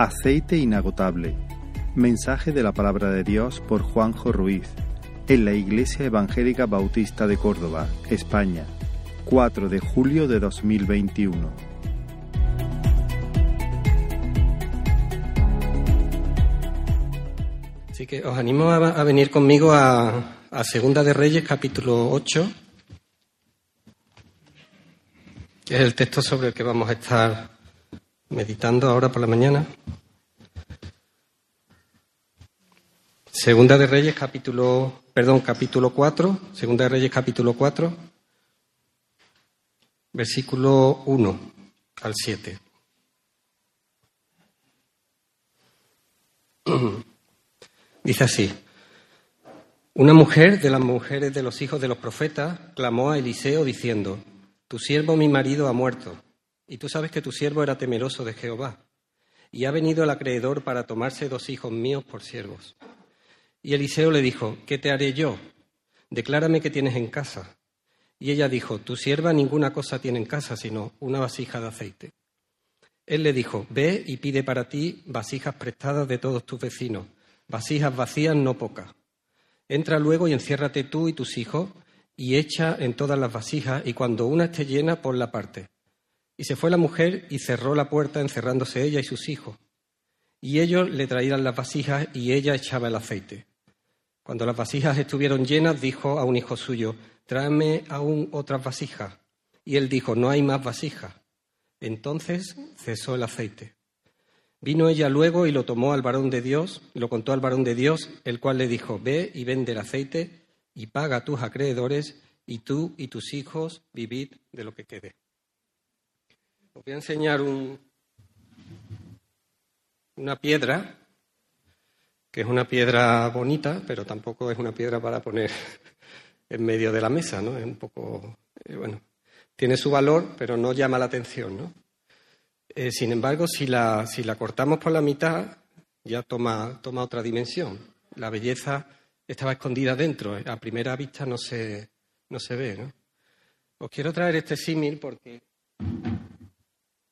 Aceite inagotable. Mensaje de la palabra de Dios por Juanjo Ruiz, en la Iglesia Evangélica Bautista de Córdoba, España, 4 de julio de 2021. Así que os animo a, venir conmigo a, Segunda de Reyes, capítulo 8, que es el texto sobre el que vamos a estar meditando ahora por la mañana. Segunda de Reyes, capítulo, perdón, capítulo 4, Segunda de Reyes, capítulo 4, versículo 1 al 7. Dice así, una mujer de las mujeres de los hijos de los profetas clamó a Eliseo diciendo, Tu siervo mi marido ha muerto y tú sabes que tu siervo era temeroso de Jehová. Y ha venido el acreedor para tomarse dos hijos míos por siervos. Y Eliseo le dijo, ¿qué te haré yo? Declárame qué tienes en casa. Y ella dijo, tu sierva ninguna cosa tiene en casa, sino una vasija de aceite. Él le dijo, ve y pide para ti vasijas prestadas de todos tus vecinos, vasijas vacías no pocas. Entra luego y enciérrate tú y tus hijos y echa en todas las vasijas, y cuando una esté llena, la parte y se fue la mujer y cerró la puerta encerrándose ella y sus hijos. Y ellos le traían las vasijas y ella echaba el aceite. Cuando las vasijas estuvieron llenas, dijo a un hijo suyo, tráeme aún otras vasijas. Y él dijo, no hay más vasijas. Entonces cesó el aceite. Vino ella luego y lo tomó al varón de Dios, lo contó al varón de Dios, el cual le dijo, ve y vende el aceite y paga a tus acreedores, y tú y tus hijos vivid de lo que quede. Os voy a enseñar una piedra, que es una piedra bonita, pero tampoco es una piedra para poner en medio de la mesa, ¿no? Es un poco, eh, bueno, tiene su valor, pero no llama la atención, ¿no? Eh, sin embargo, si la, si la cortamos por la mitad, ya toma, toma otra dimensión. La belleza estaba escondida dentro, a primera vista no se, no se ve, ¿no? Os quiero traer este símil porque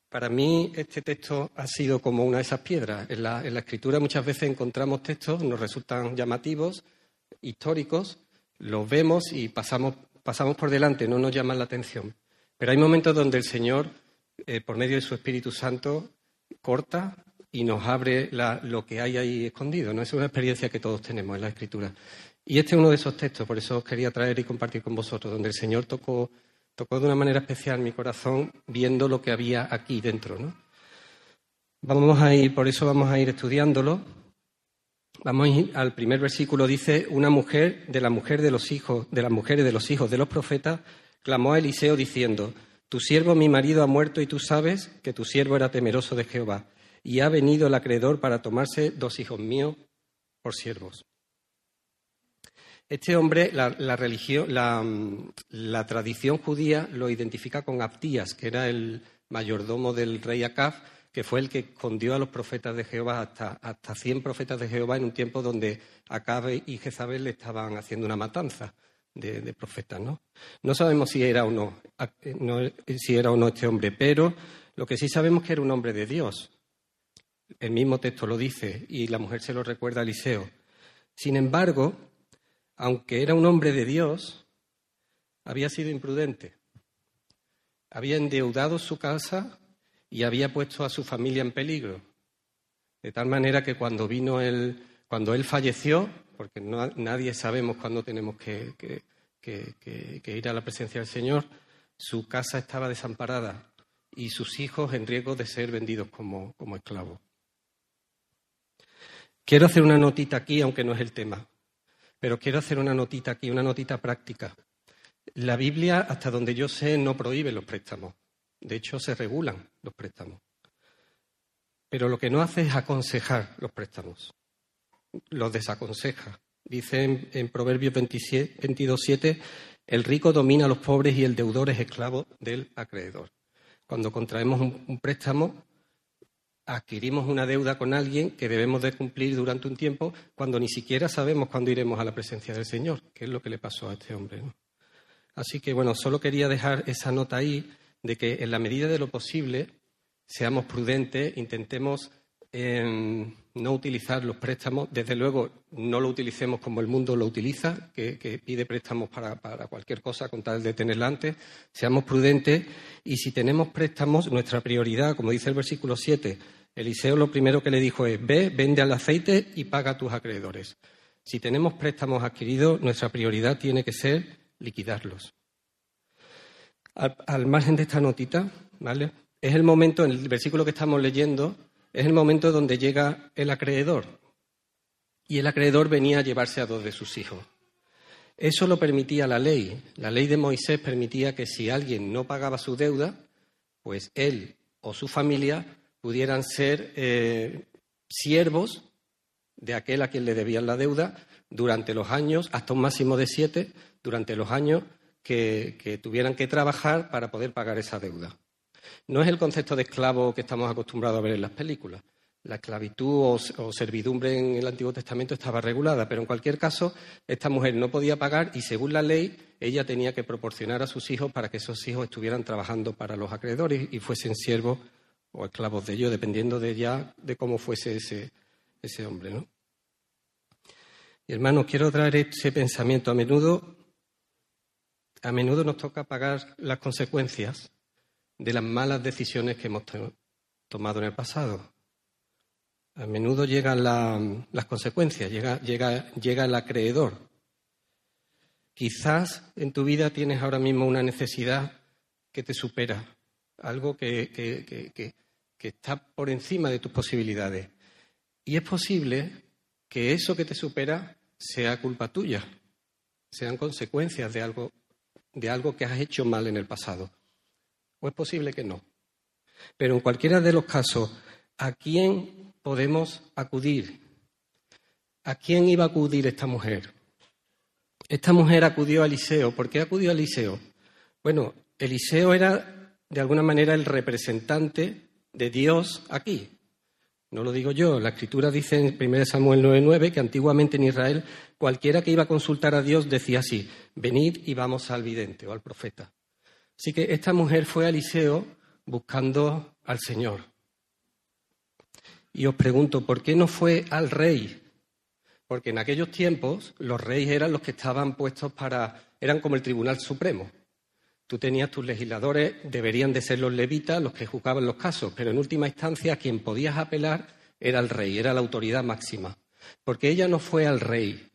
para mí este texto ha sido como una de esas piedras. En la, escritura muchas veces encontramos textos, nos resultan llamativos, históricos, los vemos y pasamos, por delante, no nos llaman la atención. Pero hay momentos donde el Señor, eh, por medio de su Espíritu Santo, corta y nos abre lo que hay ahí escondido. ¿no? Es una experiencia que todos tenemos en la Escritura. Y este es uno de esos textos, por eso os quería traer y compartir con vosotros, donde el Señor tocó tocó de una manera especial mi corazón viendo lo que había aquí dentro. ¿no? Vamos a ir, por eso vamos a ir estudiándolo. Vamos al primer versículo, dice, una mujer de la mujer de los hijos, de las mujeres de los hijos de los profetas, clamó a Eliseo diciendo, Tu siervo mi marido ha muerto y tú sabes que tu siervo era temeroso de Jehová, y ha venido el acreedor para tomarse dos hijos míos por siervos. Este hombre, la, religión, la, tradición judía lo identifica con Abdías, que era el mayordomo del rey Acab, que fue el que escondió a los profetas de Jehová, hasta, hasta 100 profetas de Jehová, en un tiempo donde Acab y Jezabel le estaban haciendo una matanza de, profetas. ¿no? no sabemos si era, o no, si era o no este hombre, pero lo que sí sabemos es que era un hombre de Dios. El mismo texto lo dice y la mujer se lo recuerda a Eliseo. Sin embargo, aunque era un hombre de Dios, había sido imprudente. Había endeudado su casa y había puesto a su familia en peligro. De tal manera que cuando vino él, cuando él falleció, porque nadie sabemos cuándo tenemos que, ir a la presencia del Señor, su casa estaba desamparada y sus hijos en riesgo de ser vendidos como esclavos. Quiero hacer una notita aquí, aunque no es el tema. Pero quiero hacer una notita aquí, una notita práctica. La Biblia, hasta donde yo sé, no prohíbe los préstamos. De hecho, se regulan los préstamos. Pero lo que no hace es aconsejar los préstamos. Los desaconseja. Dice en, Proverbios 22.7, el rico domina a los pobres y el deudor es esclavo del acreedor. Cuando contraemos un préstamo, adquirimos una deuda con alguien que debemos de cumplir durante un tiempo cuando ni siquiera sabemos cuándo iremos a la presencia del Señor, que es lo que le pasó a este hombre. Así que, bueno, solo quería dejar esa nota ahí de que en la medida de lo posible seamos prudentes, intentemos en no utilizar los préstamos. Desde luego, no lo utilicemos como el mundo lo utiliza, que, pide préstamos para, cualquier cosa con tal de tenerla antes. Seamos prudentes y si tenemos préstamos, nuestra prioridad, como dice el versículo 7, Eliseo lo primero que le dijo es, ve, vende al aceite y paga a tus acreedores. Si tenemos préstamos adquiridos, nuestra prioridad tiene que ser liquidarlos. Al, margen de esta notita, ¿vale? Es el momento, en el versículo que estamos leyendo, es el momento donde llega el acreedor. Y el acreedor venía a llevarse a dos de sus hijos. Eso lo permitía la ley. La ley de Moisés permitía que si alguien no pagaba su deuda, pues él o su familia pudieran ser eh, siervos de aquel a quien le debían la deuda durante los años, hasta un máximo de siete, durante los años que, tuvieran que trabajar para poder pagar esa deuda. No es el concepto de esclavo que estamos acostumbrados a ver en las películas. La esclavitud o, servidumbre en el Antiguo Testamento estaba regulada, pero en cualquier caso, esta mujer no podía pagar y, según la ley, ella tenía que proporcionar a sus hijos para que esos hijos estuvieran trabajando para los acreedores y fuesen siervos o esclavos de ellos, dependiendo de ya de cómo fuese ese, ese hombre. ¿no? Y hermanos, quiero traer ese pensamiento. A menudo, a menudo nos toca pagar las consecuencias de las malas decisiones que hemos tomado en el pasado. A menudo llegan las consecuencias, llega, el acreedor. Quizás en tu vida tienes ahora mismo una necesidad que te supera, algo que, que, está por encima de tus posibilidades. Y es posible que eso que te supera sea culpa tuya, sean consecuencias de algo, de algo que has hecho mal en el pasado. O es posible que no. Pero en cualquiera de los casos, ¿a quién podemos acudir? ¿A quién iba a acudir esta mujer? Esta mujer acudió a Eliseo. ¿Por qué acudió a Eliseo? Bueno, Eliseo era de alguna manera el representante de Dios aquí. No lo digo yo, la escritura dice en 1 Samuel 9:9 que antiguamente en Israel cualquiera que iba a consultar a Dios decía así, venid y vamos al vidente o al profeta. Así que esta mujer fue a Eliseo buscando al Señor. Y os pregunto, ¿por qué no fue al rey? Porque en aquellos tiempos los reyes eran los que estaban puestos para, eran como el Tribunal Supremo. Tú tenías tus legisladores, deberían de ser los levitas los que juzgaban los casos, pero en última instancia quien podías apelar era el rey, era la autoridad máxima. Porque ella no fue al rey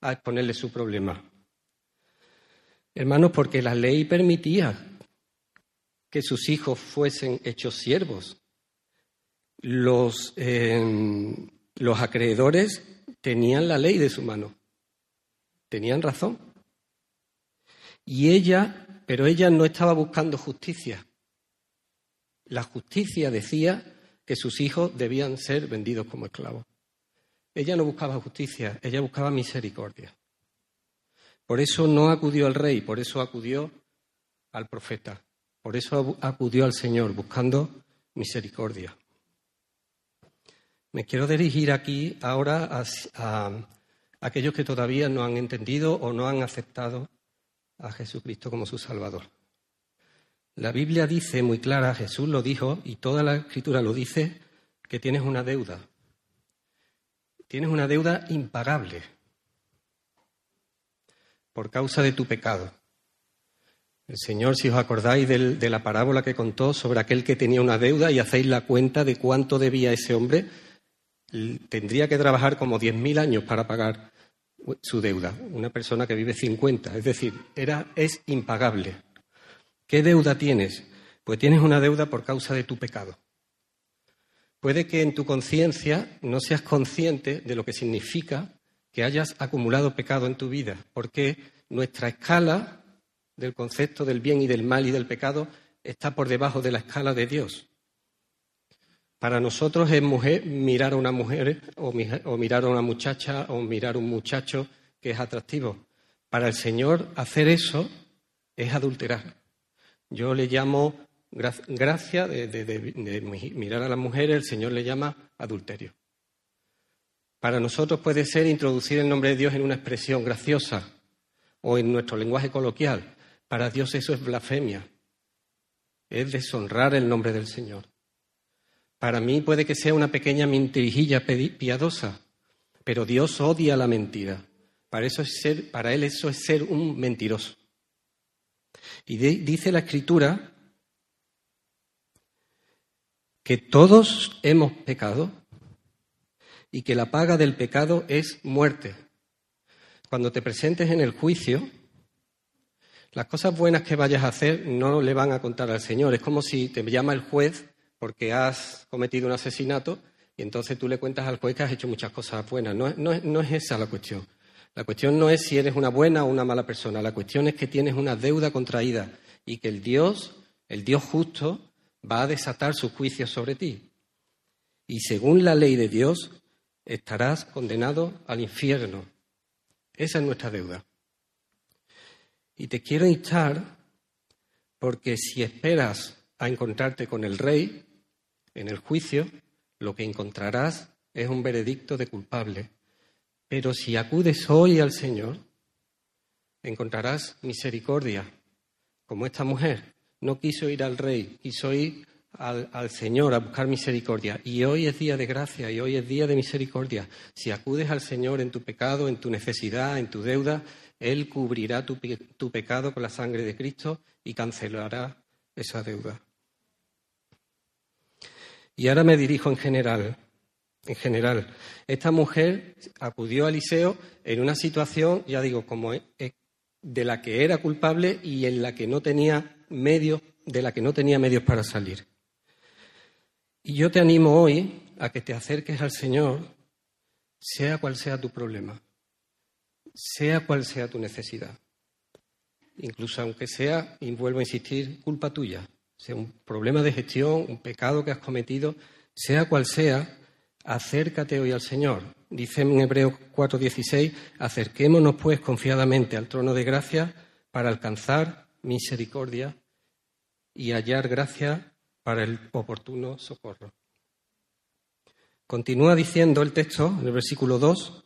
a exponerle su problema. Hermanos, porque la ley permitía que sus hijos fuesen hechos siervos. Los, em, los acreedores tenían la ley de su mano, tenían razón. Y ella pero ella no estaba buscando justicia. La justicia decía que sus hijos debían ser vendidos como esclavos. Ella no buscaba justicia, ella buscaba misericordia. Por eso no acudió al rey, por eso acudió al profeta, por eso acudió al Señor buscando misericordia. Me quiero dirigir aquí ahora a, a aquellos que todavía no han entendido o no han aceptado a Jesucristo como su Salvador. La Biblia dice muy clara, Jesús lo dijo y toda la escritura lo dice, que tienes una deuda. Tienes una deuda impagable por causa de tu pecado. El Señor, si os acordáis de la parábola que contó sobre aquel que tenía una deuda y hacéis la cuenta de cuánto debía ese hombre, tendría que trabajar como diez mil años para pagar su deuda, una persona que vive 50, es decir, era, es impagable. ¿Qué deuda tienes? Pues tienes una deuda por causa de tu pecado. Puede que en tu conciencia no seas consciente de lo que significa que hayas acumulado pecado en tu vida, porque nuestra escala del concepto del bien y del mal y del pecado está por debajo de la escala de Dios. Para nosotros es mujer, mirar a una mujer o, mirar a una muchacha o mirar a un muchacho que es atractivo. Para el Señor hacer eso es adulterar. Yo le llamo gracia de, mirar a la mujer, el Señor le llama adulterio. Para nosotros puede ser introducir el nombre de Dios en una expresión graciosa o en nuestro lenguaje coloquial. Para Dios eso es blasfemia, es deshonrar el nombre del Señor. Para mí puede que sea una pequeña mentirijilla piadosa, pero Dios odia la mentira. Para, eso es ser, para Él eso es ser un mentiroso. Y dice la Escritura que todos hemos pecado y que la paga del pecado es muerte. Cuando te presentes en el juicio, las cosas buenas que vayas a hacer no le van a contar al Señor. Es como si te llama el juez porque has cometido un asesinato y entonces tú le cuentas al juez que has hecho muchas cosas buenas. No, es esa la cuestión. La cuestión no es si eres una buena o una mala persona. La cuestión es que tienes una deuda contraída y que el Dios, el Dios justo, va a desatar sus juicios sobre ti. Y según la ley de Dios, estarás condenado al infierno. Esa es nuestra deuda. Y te quiero instar porque si esperas a encontrarte con el rey en el juicio, lo que encontrarás es un veredicto de culpable. Pero si acudes hoy al Señor, encontrarás misericordia, como esta mujer no quiso ir al rey, quiso ir al, Señor a buscar misericordia. Y hoy es día de gracia y hoy es día de misericordia. Si acudes al Señor en tu pecado, en tu necesidad, en tu deuda, Él cubrirá tu, pecado con la sangre de Cristo y cancelará esa deuda. Y ahora me dirijo en general. En general, esta mujer acudió a Eliseo en una situación, ya digo, como de la que era culpable y en la que no tenía medios, de la que no tenía medios para salir. Y yo te animo hoy a que te acerques al Señor, sea cual sea tu problema, sea cual sea tu necesidad. Incluso aunque sea, y vuelvo a insistir, culpa tuya, sea un problema de gestión, un pecado que has cometido, sea cual sea, acércate hoy al Señor. Dice en Hebreos 4:16, acerquémonos pues confiadamente al trono de gracia para alcanzar misericordia y hallar gracia para el oportuno socorro. Continúa diciendo el texto, en el versículo 2,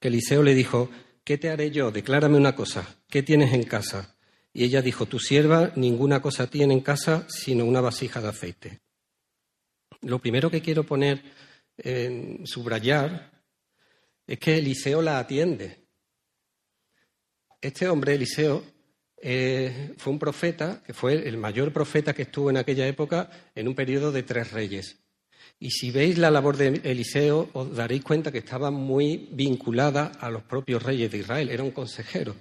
que Eliseo le dijo, ¿qué te haré yo? Declárame una cosa, ¿qué tienes en casa? Y ella dijo, tu sierva ninguna cosa tiene en casa sino una vasija de aceite. Lo primero que quiero poner en subrayar es que Eliseo la atiende. Este hombre, Eliseo, eh, fue un profeta, que fue el mayor profeta que estuvo en aquella época en un periodo de tres reyes. Y si veis la labor de Eliseo, os daréis cuenta que estaba muy vinculada a los propios reyes de Israel. Era un consejero.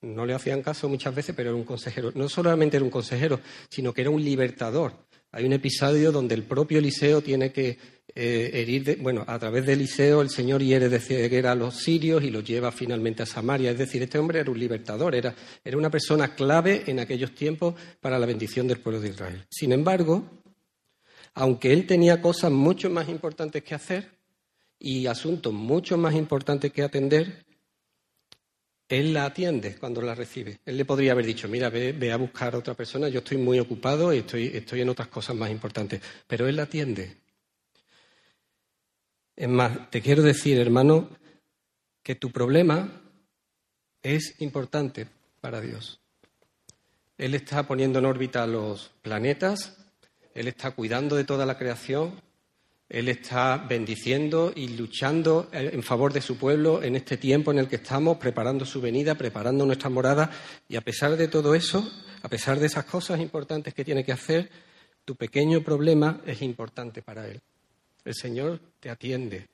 No le hacían caso muchas veces, pero era un consejero. No solamente era un consejero, sino que era un libertador. Hay un episodio donde el propio Eliseo tiene que eh, herir, bueno, a través de Eliseo el Señor hiere de ceguera a los sirios y los lleva finalmente a Samaria. Es decir, este hombre era un libertador, era, era una persona clave en aquellos tiempos para la bendición del pueblo de Israel. Sin embargo, aunque él tenía cosas mucho más importantes que hacer y asuntos mucho más importantes que atender, él la atiende cuando la recibe. Él le podría haber dicho, mira, ve, a buscar a otra persona, yo estoy muy ocupado y estoy, en otras cosas más importantes. Pero él la atiende. Es más, te quiero decir, hermano, que tu problema es importante para Dios. Él está poniendo en órbita los planetas, Él está cuidando de toda la creación, él está bendiciendo y luchando en favor de su pueblo en este tiempo en el que estamos, preparando su venida, preparando nuestra morada. Y a pesar de todo eso, a pesar de esas cosas importantes que tiene que hacer, tu pequeño problema es importante para Él. El Señor te atiende.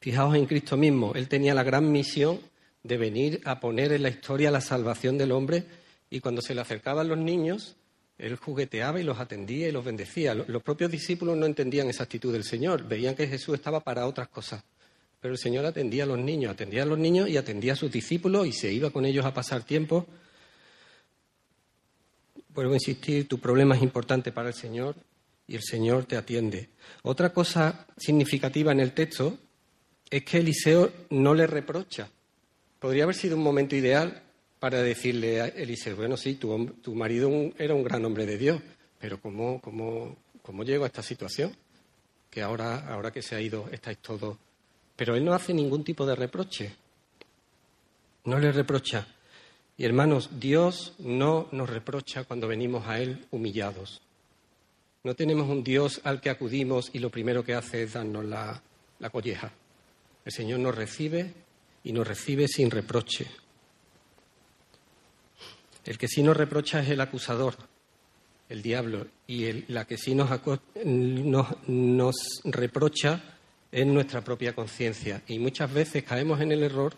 Fijaos en Cristo mismo. Él tenía la gran misión de venir a poner en la historia la salvación del hombre y cuando se le acercaban los niños, él jugueteaba y los atendía y los bendecía. Los propios discípulos no entendían esa actitud del Señor, veían que Jesús estaba para otras cosas. Pero el Señor atendía a los niños, atendía a los niños y atendía a sus discípulos y se iba con ellos a pasar tiempo. Vuelvo a insistir, tu problema es importante para el Señor y el Señor te atiende. Otra cosa significativa en el texto es que Eliseo no le reprocha. Podría haber sido un momento ideal para decirle a Eliseo, bueno, sí, tu, tu marido era un gran hombre de Dios, pero ¿cómo, cómo, cómo llego a esta situación? Que ahora, ahora que se ha ido estáis todos... Pero él no hace ningún tipo de reproche. No le reprocha. Y hermanos, Dios no nos reprocha cuando venimos a Él humillados. No tenemos un Dios al que acudimos y lo primero que hace es darnos la, la colleja. El Señor nos recibe y nos recibe sin reproche. El que sí nos reprocha es el acusador, el diablo, y el, la que sí nos, reprocha es nuestra propia conciencia. Y muchas veces caemos en el error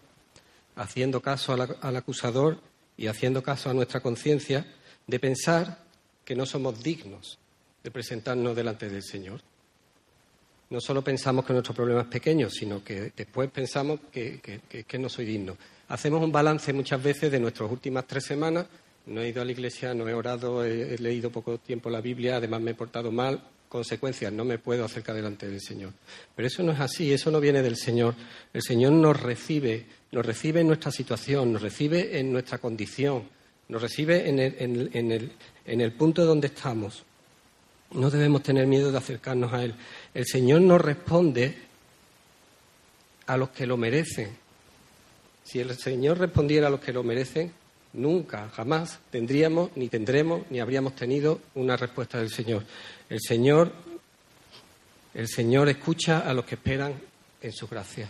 haciendo caso al acusador y haciendo caso a nuestra conciencia de pensar que no somos dignos de presentarnos delante del Señor. No solo pensamos que nuestro problema es pequeño, sino que después pensamos que no soy digno. Hacemos un balance muchas veces de nuestras últimas tres semanas. No he ido a la iglesia, no he orado, he, leído poco tiempo la Biblia, además me he portado mal. Consecuencias, no me puedo acercar delante del Señor. Pero eso no es así, eso no viene del Señor. El Señor nos recibe, nos recibe en nuestra situación, nos recibe en nuestra condición, nos recibe en el, en el, punto donde estamos. No debemos tener miedo de acercarnos a Él. El Señor nos responde a los que lo merecen. Si el Señor respondiera a los que lo merecen, nunca, jamás tendríamos, ni tendremos, ni habríamos tenido una respuesta del Señor. El Señor, el Señor escucha a los que esperan en su gracia.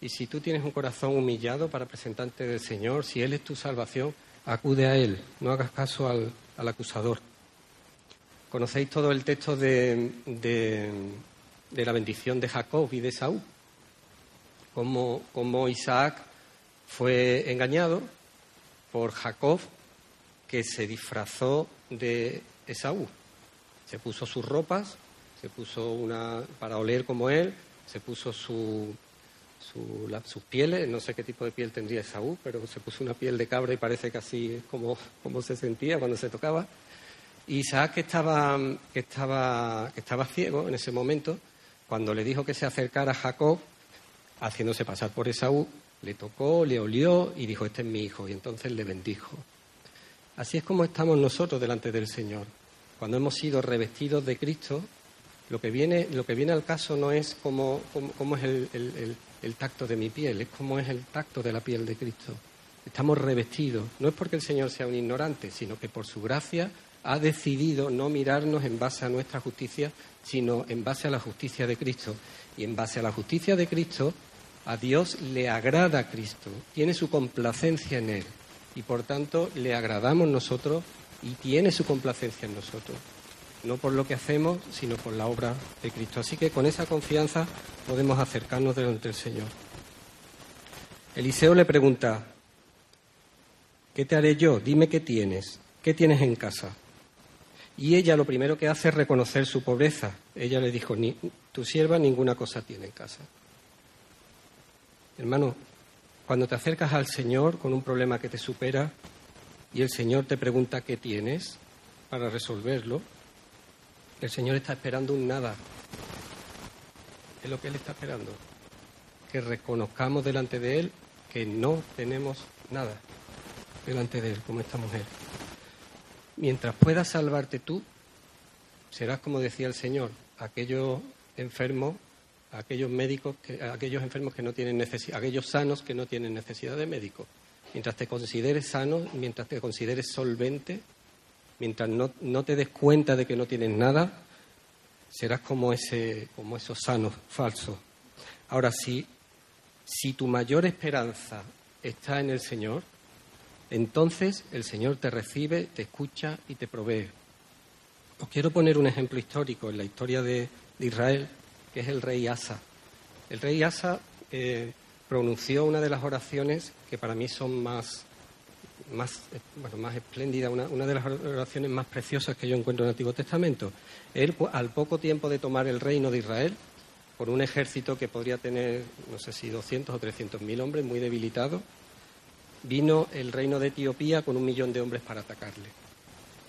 Y si tú tienes un corazón humillado para presentarte del Señor, si Él es tu salvación, acude a Él, no hagas caso al, acusador. Conocéis todo el texto de, de, la bendición de Jacob y de Saúl, como Isaac fue engañado por Jacob, que se disfrazó de Esaú. Se puso sus ropas, se puso una para oler como él, se puso su, sus pieles, no sé qué tipo de piel tendría Esaú, pero se puso una piel de cabra y parece que así es como, se sentía cuando se tocaba. Y Isaac, que estaba, que, estaba, que estaba ciego en ese momento, cuando le dijo que se acercara a Jacob, haciéndose pasar por Esaú, le tocó, le olió y dijo, este es mi hijo, y entonces le bendijo. Así es como estamos nosotros delante del Señor. Cuando hemos sido revestidos de Cristo, lo que viene, lo que viene al caso no es cómo, es el, el, tacto de mi piel, es cómo es el tacto de la piel de Cristo. Estamos revestidos. No es porque el Señor sea un ignorante, sino que por su gracia ha decidido no mirarnos en base a nuestra justicia, sino en base a la justicia de Cristo. Y en base a la justicia de Cristo a Dios le agrada a Cristo, tiene su complacencia en Él y por tanto le agradamos nosotros y tiene su complacencia en nosotros. No por lo que hacemos, sino por la obra de Cristo. Así que con esa confianza podemos acercarnos delante del Señor. Eliseo le pregunta, ¿qué te haré yo? Dime qué tienes. ¿Qué tienes en casa? Y ella lo primero que hace es reconocer su pobreza. Ella le dijo, tu sierva ninguna cosa tiene en casa. Hermano, cuando te acercas al Señor con un problema que te supera y el Señor te pregunta qué tienes para resolverlo, el Señor está esperando un nada. Es lo que Él está esperando. Que reconozcamos delante de Él que no tenemos nada delante de Él, como esta mujer. Mientras puedas salvarte tú, serás como decía el Señor, aquellos enfermos aquellos médicos, que, aquellos enfermos que no tienen necesidad, aquellos sanos que no tienen necesidad de médico. Mientras te consideres sano, mientras te consideres solvente, mientras no, no te des cuenta de que no tienes nada, serás como, ese, como esos sanos falsos. Ahora, si, si tu mayor esperanza está en el Señor, entonces el Señor te recibe, te escucha y te provee. Os quiero poner un ejemplo histórico en la historia de Israel que es el rey Asa. El rey Asa eh, pronunció una de las oraciones que para mí son más, más, bueno, más espléndidas, una, de las oraciones más preciosas que yo encuentro en el Antiguo Testamento. Él, al poco tiempo de tomar el reino de Israel, por un ejército que podría tener, no sé si 200 o 300 mil hombres, muy debilitado, vino el reino de Etiopía con un millón de hombres para atacarle.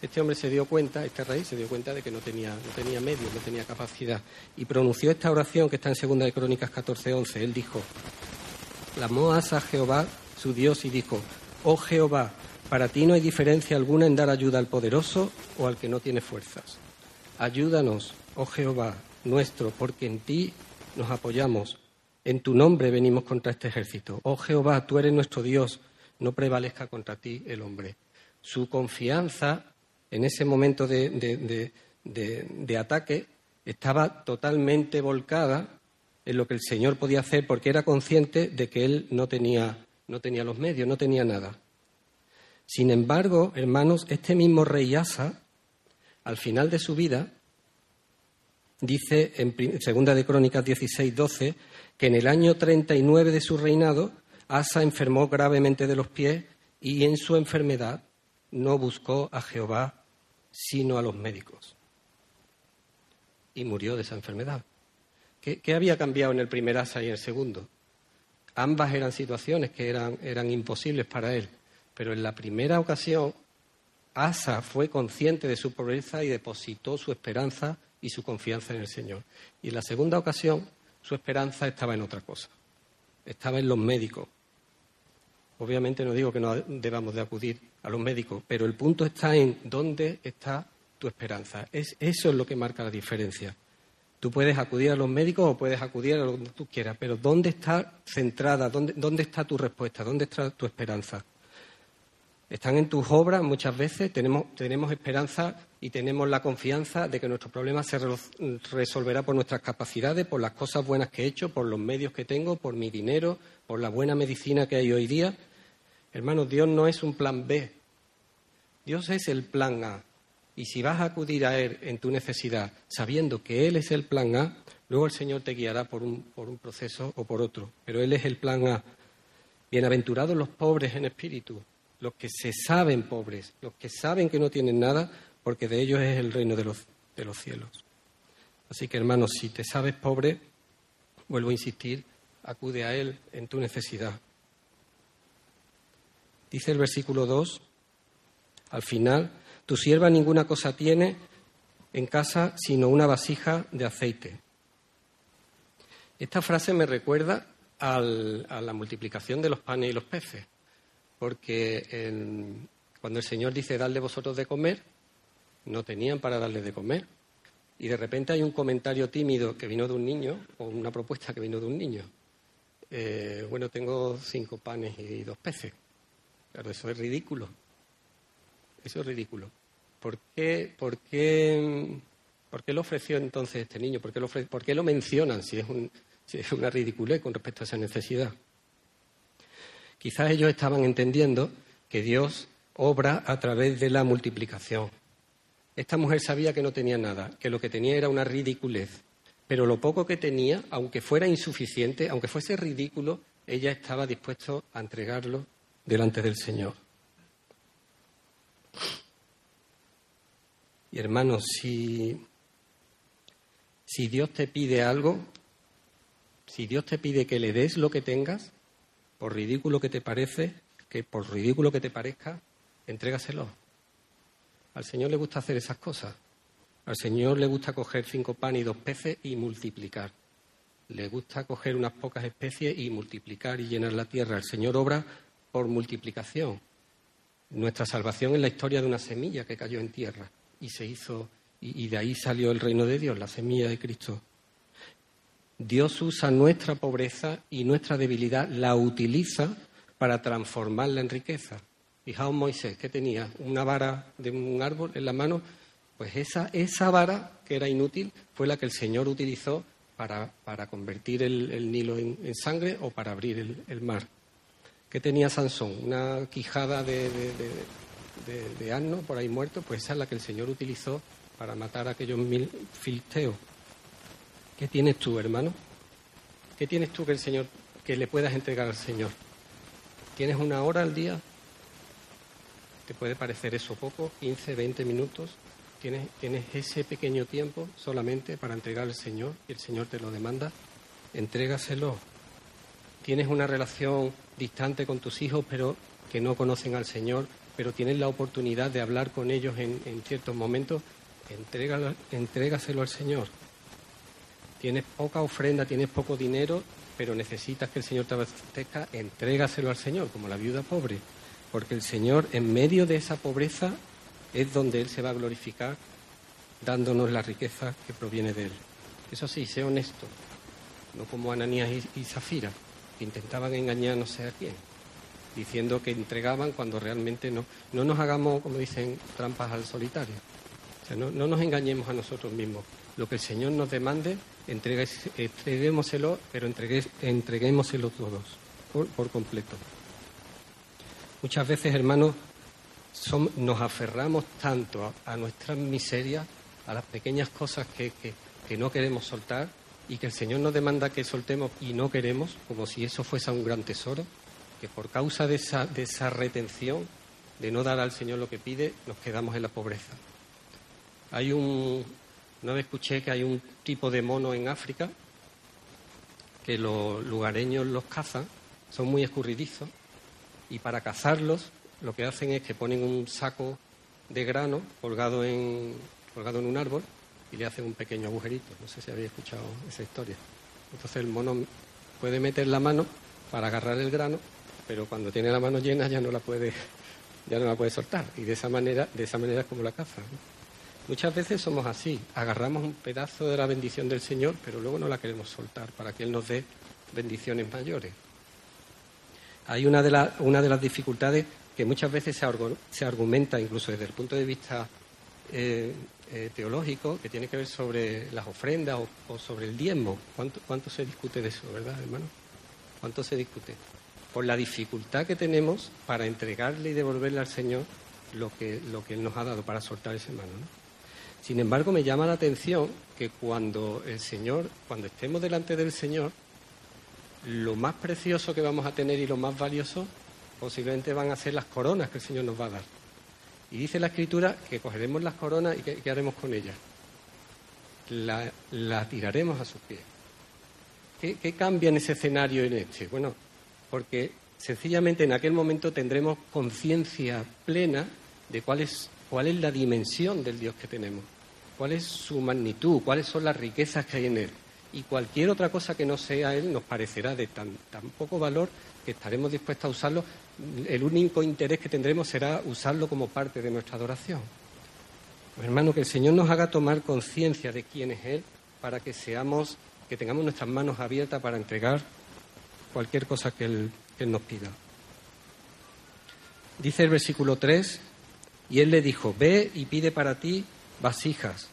Este hombre se dio cuenta, este rey se dio cuenta de que no tenía, no tenía medios, no tenía capacidad. Y pronunció esta oración que está en Segunda de Crónicas 14:11. Él dijo, clamó a Jehová, su Dios, y dijo, oh Jehová, para ti no hay diferencia alguna en dar ayuda al poderoso o al que no tiene fuerzas. Ayúdanos, oh Jehová, nuestro, porque en ti nos apoyamos. En tu nombre venimos contra este ejército. Oh Jehová, tú eres nuestro Dios, no prevalezca contra ti el hombre. Su confianza en ese momento de, ataque estaba totalmente volcada en lo que el Señor podía hacer porque era consciente de que él no tenía, no tenía los medios, no tenía nada. Sin embargo, hermanos, este mismo rey Asa, al final de su vida, dice en Segunda de Crónicas 16, 12, que en el año 39 de su reinado, Asa enfermó gravemente de los pies y en su enfermedad no buscó a Jehová, sino a los médicos. Y murió de esa enfermedad. ¿Qué, había cambiado en el primer Asa y en el segundo? Ambas eran situaciones que eran, eran imposibles para él. Pero en la primera ocasión, Asa fue consciente de su pobreza y depositó su esperanza y su confianza en el Señor. Y en la segunda ocasión, su esperanza estaba en otra cosa. Estaba en los médicos. Obviamente no digo que no debamos de acudir a los médicos, pero el punto está en dónde está tu esperanza. Es, eso es lo que marca la diferencia. Tú puedes acudir a los médicos o puedes acudir a donde tú quieras, pero ¿dónde está centrada? ¿Dónde, dónde está tu respuesta? ¿Dónde está tu esperanza? están en tus obras muchas veces, tenemos, tenemos esperanza y tenemos la confianza de que nuestro problema se resolverá por nuestras capacidades, por las cosas buenas que he hecho, por los medios que tengo, por mi dinero, por la buena medicina que hay hoy día. Hermanos, Dios no es un plan B, Dios es el plan A. Y si vas a acudir a Él en tu necesidad, sabiendo que Él es el plan A, luego el Señor te guiará por un, por un proceso o por otro. Pero Él es el plan A. Bienaventurados los pobres en espíritu, los que se saben pobres, los que saben que no tienen nada, porque de ellos es el reino de los, de los cielos. Así que, hermanos, si te sabes pobre, vuelvo a insistir, acude a Él en tu necesidad. Dice el versículo 2, al final, tu sierva ninguna cosa tiene en casa sino una vasija de aceite. Esta frase me recuerda a la multiplicación de los panes y los peces porque cuando el Señor dice, dadle vosotros de comer, no tenían para darle de comer. Y de repente hay un comentario tímido que vino de un niño, o una propuesta que vino de un niño. Eh, bueno, tengo cinco panes y dos peces. Claro, eso es ridículo. Eso es ridículo. ¿Por qué, por qué, por qué lo ofreció entonces este niño? ¿Por qué lo, por qué lo mencionan si es, si es una ridiculez con respecto a esa necesidad? Quizás ellos estaban entendiendo que Dios obra a través de la multiplicación. Esta mujer sabía que no tenía nada, que lo que tenía era una ridiculez, pero lo poco que tenía, aunque fuera insuficiente, aunque fuese ridículo, ella estaba dispuesta a entregarlo delante del Señor. Y hermanos, si, si Dios te pide algo, si Dios te pide que le des lo que tengas, por ridículo que te parece, que por ridículo que te parezca, entrégaselo. Al Señor le gusta hacer esas cosas. Al Señor le gusta coger cinco panes y dos peces y multiplicar. Le gusta coger unas pocas especies y multiplicar y llenar la tierra. El Señor obra por multiplicación. Nuestra salvación es la historia de una semilla que cayó en tierra y se hizo, y de ahí salió el reino de Dios, la semilla de Cristo. Dios usa nuestra pobreza y nuestra debilidad, la utiliza para transformarla en riqueza. Fijaos Moisés, que tenía una vara de un árbol en la mano, pues esa, esa vara, que era inútil, fue la que el Señor utilizó para, para convertir el, Nilo en, sangre o para abrir el, mar. ¿Qué tenía Sansón? Una quijada de, de, de, asno por ahí muerto, pues esa es la que el Señor utilizó para matar a aquellos mil filisteos. ¿Qué tienes tú, hermano? ¿Qué tienes tú que el Señor, que le puedas entregar al Señor? ¿Tienes una hora al día? ¿Te puede parecer eso poco? ¿15, 20 minutos? ¿Tienes, ¿Tienes ese pequeño tiempo solamente para entregar al Señor y el Señor te lo demanda? Entrégaselo. ¿Tienes una relación distante con tus hijos pero que no conocen al Señor, pero tienes la oportunidad de hablar con ellos en, en ciertos momentos? Entrégalo, entrégaselo al Señor tienes poca ofrenda, tienes poco dinero, pero necesitas que el Señor te abastezca, entrégaselo al Señor, como la viuda pobre, porque el Señor en medio de esa pobreza es donde Él se va a glorificar, dándonos la riqueza que proviene de Él. Eso sí, sé honesto, no como Ananías y, Zafira, que intentaban engañar no sé a quién, diciendo que entregaban cuando realmente no. No nos hagamos, como dicen, trampas al solitario. no, nos engañemos a nosotros mismos. Lo que el Señor nos demande, entreguémoselo, pero entreguémoselo todos, por, completo. Muchas veces, hermanos, nos aferramos tanto a, nuestras miserias, a las pequeñas cosas que, no queremos soltar y que el Señor nos demanda que soltemos y no queremos, como si eso fuese un gran tesoro, que por causa de esa, de esa retención, de no dar al Señor lo que pide, nos quedamos en la pobreza. Hay un, una vez escuché que hay un tipo de mono en África que los lugareños los cazan, son muy escurridizos, y para cazarlos lo que hacen es que ponen un saco de grano colgado en, colgado en un árbol y le hacen un pequeño agujerito. No sé si habéis escuchado esa historia. Entonces el mono puede meter la mano para agarrar el grano, pero cuando tiene la mano llena ya no la puede, ya no la puede soltar. Y de esa manera, de esa manera es como la caza. Muchas veces somos así, agarramos un pedazo de la bendición del Señor, pero luego no la queremos soltar para que Él nos dé bendiciones mayores. Hay una de, una de las dificultades que muchas veces se, argumenta, incluso desde el punto de vista eh, eh, teológico, que tiene que ver sobre las ofrendas o, sobre el diezmo. ¿Cuánto, ¿Cuánto se discute de eso, verdad, hermano? ¿Cuánto se discute? Por la dificultad que tenemos para entregarle y devolverle al Señor lo que, lo que Él nos ha dado para soltar ese mano. ¿no? Sin embargo, me llama la atención que cuando el Señor, cuando estemos delante del Señor, lo más precioso que vamos a tener y lo más valioso posiblemente van a ser las coronas que el Señor nos va a dar. Y dice la Escritura que cogeremos las coronas y ¿qué, haremos con ellas? La, tiraremos a sus pies. ¿Qué, ¿Qué cambia en ese escenario en este? Bueno, porque sencillamente en aquel momento tendremos conciencia plena de cuál es, cuál es la dimensión del Dios que tenemos cuál es su magnitud, cuáles son las riquezas que hay en él. Y cualquier otra cosa que no sea él nos parecerá de tan, poco valor que estaremos dispuestos a usarlo. El único interés que tendremos será usarlo como parte de nuestra adoración. Pues, hermano, que el Señor nos haga tomar conciencia de quién es Él para que seamos, que tengamos nuestras manos abiertas para entregar cualquier cosa que Él, que él nos pida. Dice el versículo 3, y Él le dijo, ve y pide para ti vasijas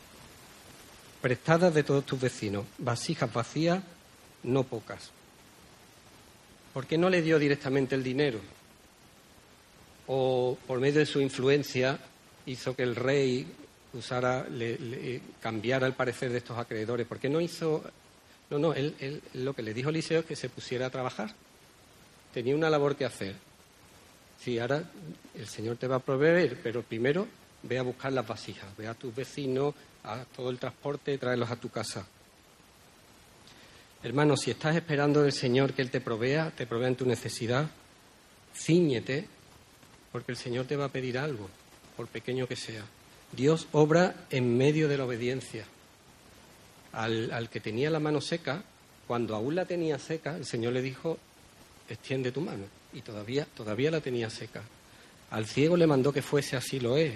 prestadas de todos tus vecinos, vasijas vacías, no pocas. ¿Por qué no le dio directamente el dinero? O por medio de su influencia hizo que el rey usara, le, cambiara el parecer de estos acreedores. ¿Por qué no hizo.? No, no, él, lo que le dijo Eliseo es que se pusiera a trabajar. Tenía una labor que hacer. Sí, ahora el Señor te va a proveer, pero primero ve a buscar las vasijas, ve a tus vecinos, a todo el transporte, tráelos a tu casa. Hermano, si estás esperando del Señor que Él te provea, te provea en tu necesidad, ciñete, porque el Señor te va a pedir algo, por pequeño que sea. Dios obra en medio de la obediencia. Al, al que tenía la mano seca, cuando aún la tenía seca, el Señor le dijo, extiende tu mano. Y todavía, todavía la tenía seca. Al ciego le mandó que fuese así lo es.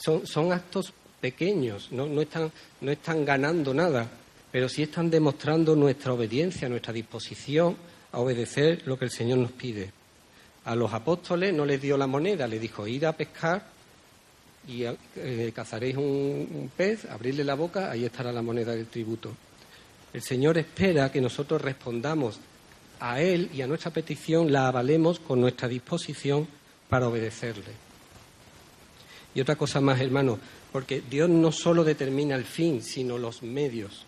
Son, actos pequeños, no, no, están, no están ganando nada, pero sí están demostrando nuestra obediencia, nuestra disposición a obedecer lo que el Señor nos pide. A los apóstoles no les dio la moneda, les dijo, ir a pescar y eh, cazaréis un, pez, abrirle la boca, ahí estará la moneda del tributo. El Señor espera que nosotros respondamos a Él y a nuestra petición, la avalemos con nuestra disposición para obedecerle. Y otra cosa más, hermano, porque Dios no solo determina el fin, sino los medios.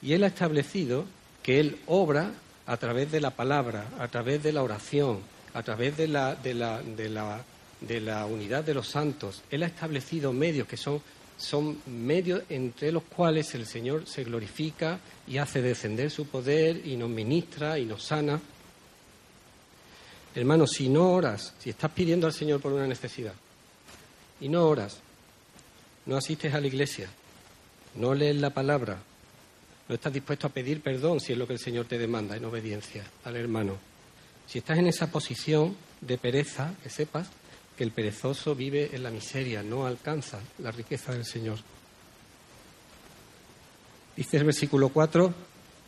Y Él ha establecido que Él obra a través de la palabra, a través de la oración, a través de la, de la, de la, de la unidad de los santos. Él ha establecido medios que son, son medios entre los cuales el Señor se glorifica y hace descender su poder y nos ministra y nos sana. Hermano, si no oras, si estás pidiendo al Señor por una necesidad, y no oras, no asistes a la iglesia, no lees la palabra, no estás dispuesto a pedir perdón si es lo que el Señor te demanda en obediencia al hermano. Si estás en esa posición de pereza, que sepas que el perezoso vive en la miseria, no alcanza la riqueza del Señor. Dice el versículo 4,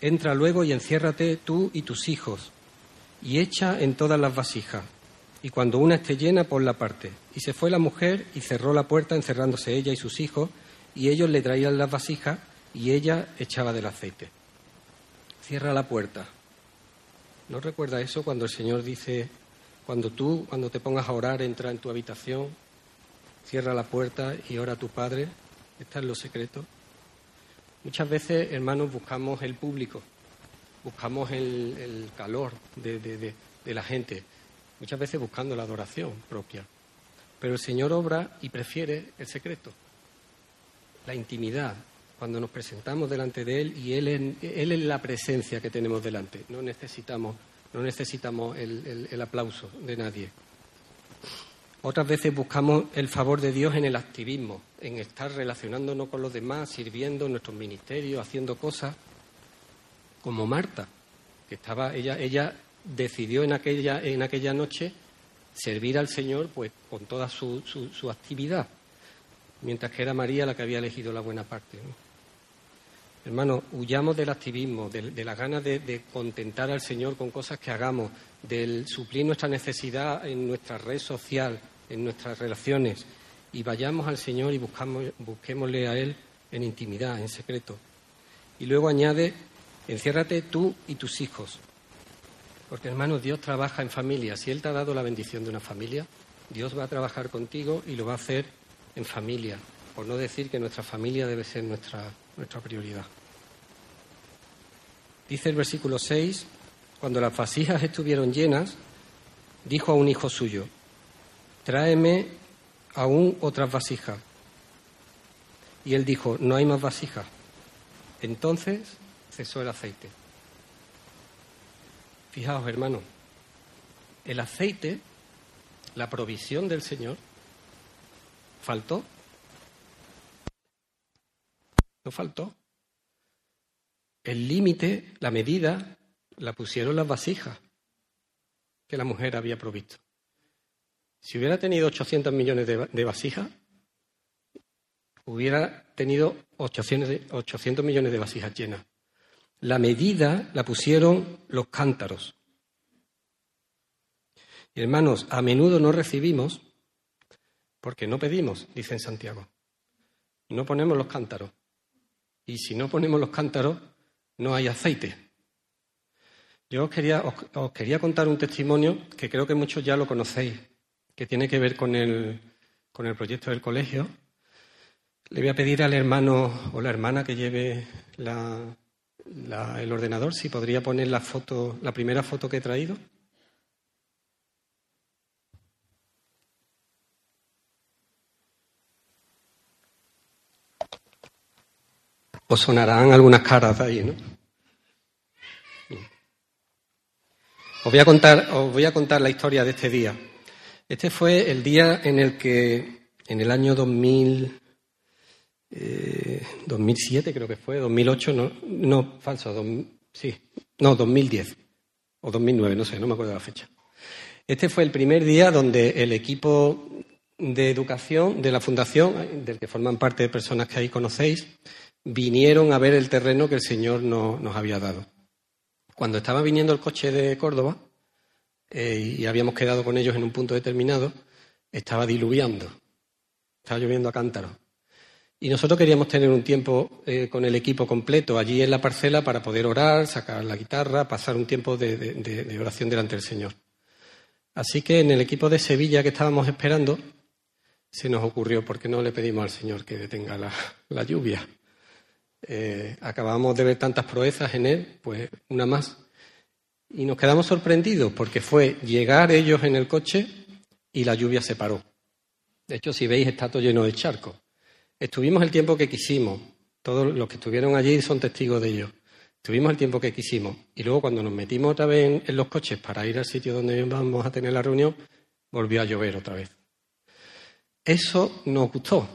entra luego y enciérrate tú y tus hijos, y echa en todas las vasijas, y cuando una esté llena, ponla aparte. Y se fue la mujer y cerró la puerta, encerrándose ella y sus hijos, y ellos le traían las vasijas y ella echaba del aceite. Cierra la puerta. ¿No recuerda eso cuando el Señor dice, cuando tú, cuando te pongas a orar, entra en tu habitación, cierra la puerta y ora a tu Padre? Está en lo secreto. Muchas veces, hermanos, buscamos el público, buscamos el, calor de la gente muchas veces buscando la adoración propia. Pero el Señor obra y prefiere el secreto, la intimidad, cuando nos presentamos delante de Él y Él, él es la presencia que tenemos delante. No necesitamos, no necesitamos el, el aplauso de nadie. Otras veces buscamos el favor de Dios en el activismo, en estar relacionándonos con los demás, sirviendo en nuestros ministerios, haciendo cosas, como Marta, que estaba, ella, ella decidió en aquella, en aquella noche servir al Señor pues con toda su, su, actividad, mientras que era María la que había elegido la buena parte. Hermano, huyamos del activismo, de, las ganas de, contentar al Señor con cosas que hagamos, del suplir nuestra necesidad en nuestra red social, en nuestras relaciones, y vayamos al Señor y buscamos, busquémosle a Él en intimidad, en secreto. Y luego añade, enciérrate tú y tus hijos, porque hermano, Dios trabaja en familia. Si Él te ha dado la bendición de una familia, Dios va a trabajar contigo y lo va a hacer en familia. Por no decir que nuestra familia debe ser nuestra, nuestra prioridad. Dice el versículo 6, cuando las vasijas estuvieron llenas, dijo a un hijo suyo, tráeme aún otras vasijas. Y él dijo, no hay más vasijas. Entonces cesó el aceite. Fijaos, hermanos, el aceite, la provisión del Señor, faltó. No faltó. El límite, la medida, la pusieron las vasijas que la mujer había provisto. Si hubiera tenido 800 millones de, vasijas, hubiera tenido 800, 800 millones de vasijas llenas. La medida la pusieron los cántaros. Y hermanos, a menudo no recibimos porque no pedimos, dice en Santiago. No ponemos los cántaros. Y si no ponemos los cántaros, no hay aceite. Yo os quería, os, quería contar un testimonio que creo que muchos ya lo conocéis, que tiene que ver con el, con el proyecto del colegio. Le voy a pedir al hermano o la hermana que lleve la, el ordenador, si podría poner la foto, la primera foto que he traído. Os sonarán algunas caras ahí, ¿no? Os voy a contar, os voy a contar la historia de este día. Este fue el día en el que, en el año 2000, 2007 eh, creo que fue, 2008, no, no falso, sí, no, 2010 o 2009, no sé, no me acuerdo la fecha. Este fue el primer día donde el equipo de educación de la fundación, del que forman parte de personas que ahí conocéis, vinieron a ver el terreno que el Señor nos había dado. Cuando estaba viniendo el coche de Córdoba, eh, y habíamos quedado con ellos en un punto determinado, estaba diluviando, estaba lloviendo a cántaros. Y nosotros queríamos tener un tiempo eh, con el equipo completo allí en la parcela para poder orar, sacar la guitarra, pasar un tiempo de, oración delante del Señor. Así que en el equipo de Sevilla que estábamos esperando, se nos ocurrió, ¿por qué no le pedimos al Señor que detenga la, lluvia? Eh, acabamos de ver tantas proezas en Él, pues una más. Y nos quedamos sorprendidos porque fue llegar ellos en el coche y la lluvia se paró. De hecho, si veis, está todo lleno de charcos. Estuvimos el tiempo que quisimos. Todos los que estuvieron allí son testigos de ello. Estuvimos el tiempo que quisimos. Y luego cuando nos metimos otra vez en, los coches para ir al sitio donde íbamos a tener la reunión, volvió a llover otra vez. Eso nos gustó.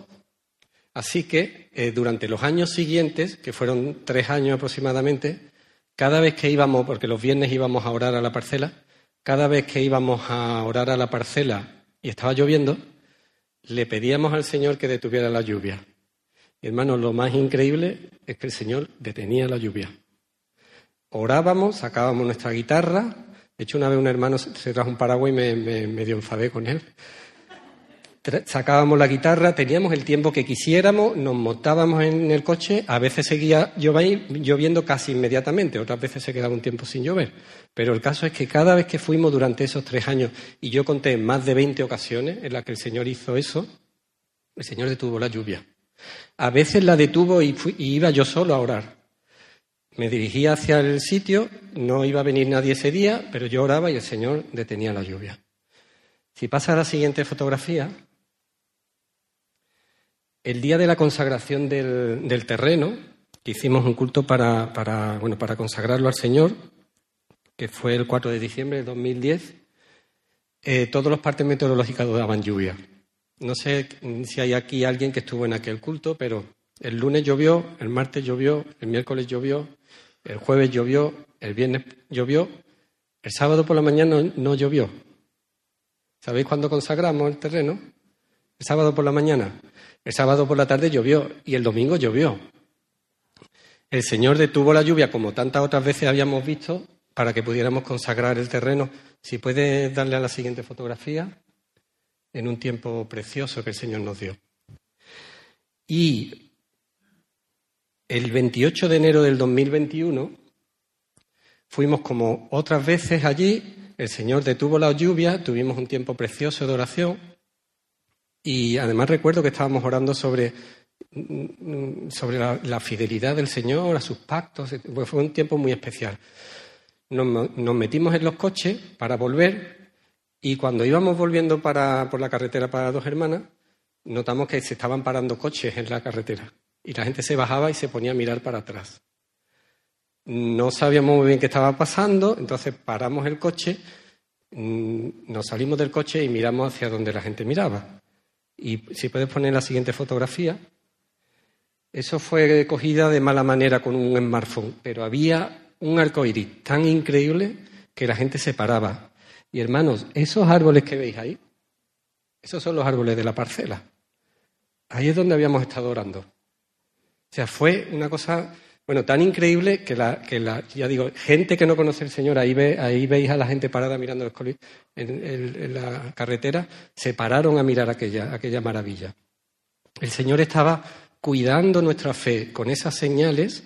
Así que eh, durante los años siguientes, que fueron tres años aproximadamente, cada vez que íbamos, porque los viernes íbamos a orar a la parcela, cada vez que íbamos a orar a la parcela y estaba lloviendo, le pedíamos al Señor que detuviera la lluvia. Y hermanos, lo más increíble es que el Señor detenía la lluvia. Orábamos, sacábamos nuestra guitarra, De hecho, una vez un hermano se trajo un paraguas y me, me, medio enfadé con él. Sacábamos la guitarra, teníamos el tiempo que quisiéramos, nos montábamos en el coche, a veces seguía lloviendo casi inmediatamente, otras veces se quedaba un tiempo sin llover. Pero el caso es que cada vez que fuimos durante esos tres años, y yo conté más de 20 ocasiones en las que el Señor hizo eso, el Señor detuvo la lluvia. A veces la detuvo y iba yo solo a orar. Me dirigía hacia el sitio, no iba a venir nadie ese día, pero yo oraba y el Señor detenía la lluvia. Si pasa a la siguiente fotografía, el día de la consagración del, terreno, que hicimos un culto para, bueno, para consagrarlo al Señor, que fue el 4 de diciembre de 2010, eh, todos los partes meteorológicos daban lluvia. No sé si hay aquí alguien que estuvo en aquel culto, pero el lunes llovió, el martes llovió, el miércoles llovió, el jueves llovió, el viernes llovió, el sábado por la mañana no, llovió. ¿Sabéis cuándo consagramos el terreno? El sábado por la mañana. El sábado por la tarde llovió y el domingo llovió. El Señor detuvo la lluvia, como tantas otras veces habíamos visto, para que pudiéramos consagrar el terreno. Si puede darle a la siguiente fotografía, en un tiempo precioso que el Señor nos dio. Y el 28 de enero del 2021 fuimos como otras veces allí, el Señor detuvo la lluvia, tuvimos un tiempo precioso de oración y además recuerdo que estábamos orando sobre, sobre la, fidelidad del Señor, a sus pactos, fue un tiempo muy especial. Nos, metimos en los coches para volver y cuando íbamos volviendo para, por la carretera para dos hermanas, notamos que se estaban parando coches en la carretera y la gente se bajaba y se ponía a mirar para atrás. No sabíamos muy bien qué estaba pasando, entonces paramos el coche, mm, nos salimos del coche y miramos hacia donde la gente miraba. Y si puedes poner la siguiente fotografía, eso fue cogida de mala manera con un smartphone, pero había un arco iris tan increíble que la gente se paraba. Y hermanos, esos árboles que veis ahí, esos son los árboles de la parcela. Ahí es donde habíamos estado orando. O sea, fue una cosa, bueno, tan increíble que la, que la ya digo, gente que no conoce al Señor, ahí, ve, ahí veis a la gente parada mirando el en, en, la carretera, se pararon a mirar aquella, aquella maravilla. El Señor estaba cuidando nuestra fe con esas señales